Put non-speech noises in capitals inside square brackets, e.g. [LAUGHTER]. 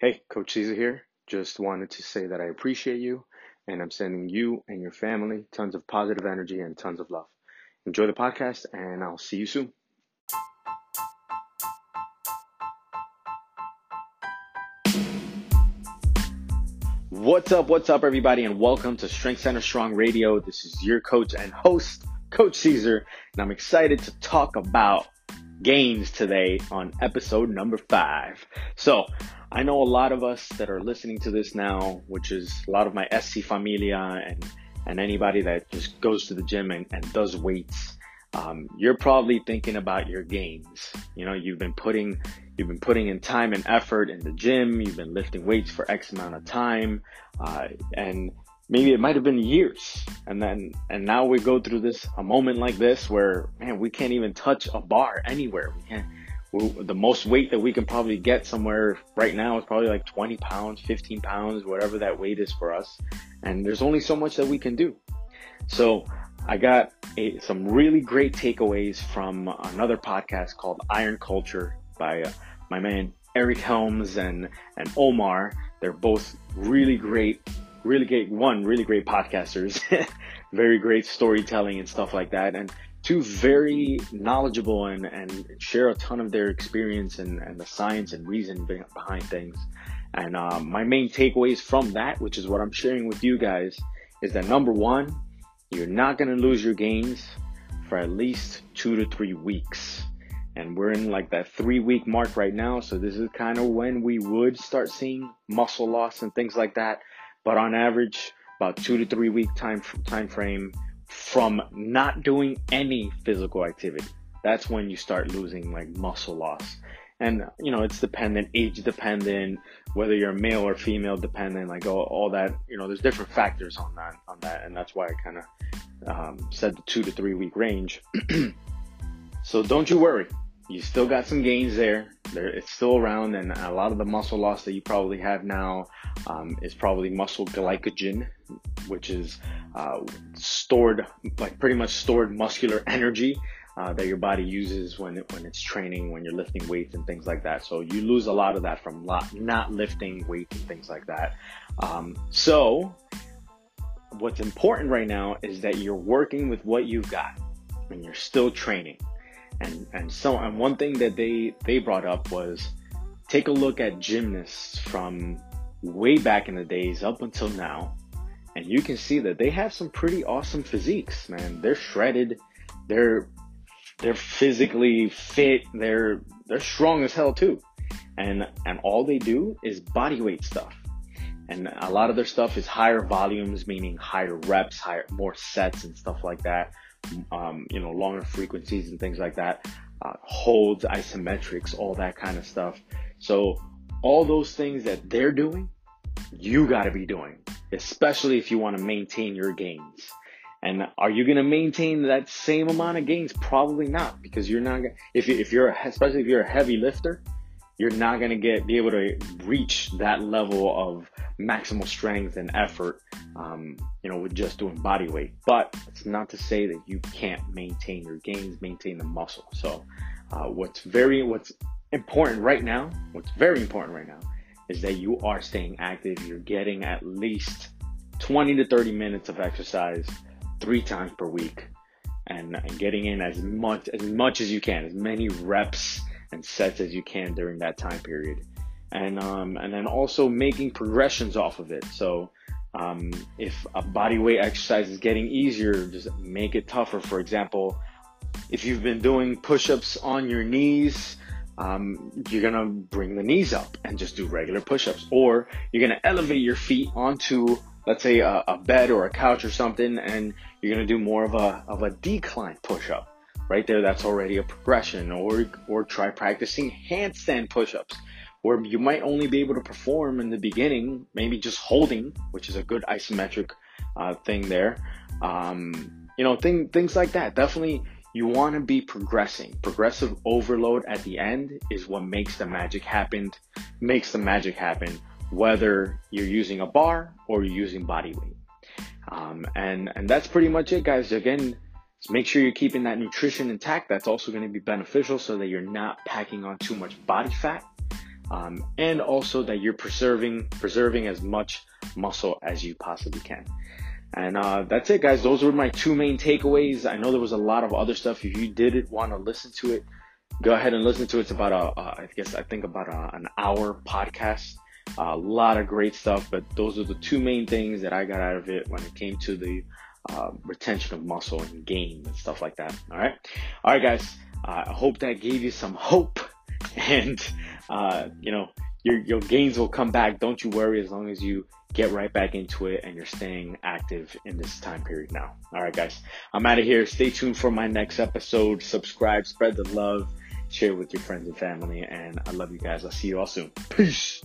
Hey, Coach Caesar here. Just wanted to say that I appreciate you and I'm sending you and your family tons of positive energy and tons of love. Enjoy the podcast and I'll see you soon. What's up? What's up, everybody, and welcome to Strength Center Strong Radio. This is your coach and host, Coach Caesar, and I'm excited to talk about gains today on episode number five. So, I know a lot of us that are listening to this now, which is a lot of my SC familia and, and anybody that just goes to the gym and, and does weights. Um, you're probably thinking about your gains. You know, you've been putting, you've been putting in time and effort in the gym. You've been lifting weights for X amount of time. Uh, and maybe it might have been years and then and now we go through this a moment like this where man we can't even touch a bar anywhere we can't the most weight that we can probably get somewhere right now is probably like 20 pounds 15 pounds whatever that weight is for us. And there's only so much that we can do. So i got a, some really great takeaways from another podcast called iron culture by uh, my man eric helms and and omar. They're both really great really great one really great podcasters. [LAUGHS] Very great storytelling and stuff like that. And two very knowledgeable and, and share a ton of their experience and, and the science and reason behind things. And um, my main takeaways from that which is what i'm sharing with you guys is that number one you're not going to lose your gains for at least two to three weeks. And we're in like that three week mark right now so this is kind of when we would start seeing muscle loss and things like that. But on average, about two to three week time time frame from not doing any physical activity. That's when you start losing like muscle loss. And you know, it's dependent, age dependent, whether you're male or female dependent, like all, all that, you know, there's different factors on that, on that. And that's why I kind of um, said the two to three week range. [CLEARS THROAT] so don't you worry you still got some gains there. It's still around, and a lot of the muscle loss that you probably have now um, is probably muscle glycogen, which is uh, stored, like pretty much stored muscular energy uh, that your body uses when it, when it's training, when you're lifting weights and things like that. So you lose a lot of that from not lifting weights and things like that. Um, so what's important right now is that you're working with what you've got, and you're still training and and so and one thing that they they brought up was take a look at gymnasts from way back in the days up until now and you can see that they have some pretty awesome physiques man. They're shredded. They're they're physically fit. They're they're strong as hell too. And and all they do is body weight stuff. And a lot of their stuff is higher volumes meaning higher reps higher more sets and stuff like that um, you know, longer frequencies and things like that, uh, holds, isometrics, all that kind of stuff. So all those things that they're doing, you got to be doing, especially if you want to maintain your gains. And are you going to maintain that same amount of gains? Probably not, because you're not. If you, if you're especially if you're a heavy lifter, you're not going to get be able to reach that level of maximal strength and effort, um, you know, with just doing body weight. But it's not to say that you can't maintain your gains, maintain the muscle. So, uh, what's very what's important right now, what's very important right now, is that you are staying active. You're getting at least 20 to 30 minutes of exercise three times per week, and, and getting in as much as much as you can, as many reps and sets as you can during that time period. And, um, and then also making progressions off of it. So, um, if a body weight exercise is getting easier, just make it tougher. For example, if you've been doing push ups on your knees, um, you're gonna bring the knees up and just do regular push ups. Or you're gonna elevate your feet onto, let's say, a, a bed or a couch or something, and you're gonna do more of a, of a decline push up right there that's already a progression or or try practicing handstand push-ups where you might only be able to perform in the beginning maybe just holding which is a good isometric uh, thing there. Um, you know thing, things like that. Definitely you want to be progressing. Progressive overload at the end is what makes the magic happen makes the magic happen whether you're using a bar or you're using body weight. Um, and and that's pretty much it guys. Again make sure you're keeping that nutrition intact. That's also going to be beneficial so that you're not packing on too much body fat. um, and also that you're preserving preserving as much muscle as you possibly can. And uh, that's it, guys. Those were my two main takeaways. I know there was a lot of other stuff. If you didn't want to listen to it, go ahead and listen to it. It's about a, I guess I think about a, an hour podcast. A lot of great stuff, but those are the two main things that I got out of it when it came to the uh, retention of muscle and gain and stuff like that. All right, all right, guys. Uh, I hope that gave you some hope, [LAUGHS] and uh, you know your your gains will come back. Don't you worry, as long as you get right back into it and you're staying active in this time period now. All right, guys. I'm out of here. Stay tuned for my next episode. Subscribe, spread the love, share with your friends and family, and I love you guys. I'll see you all soon. Peace.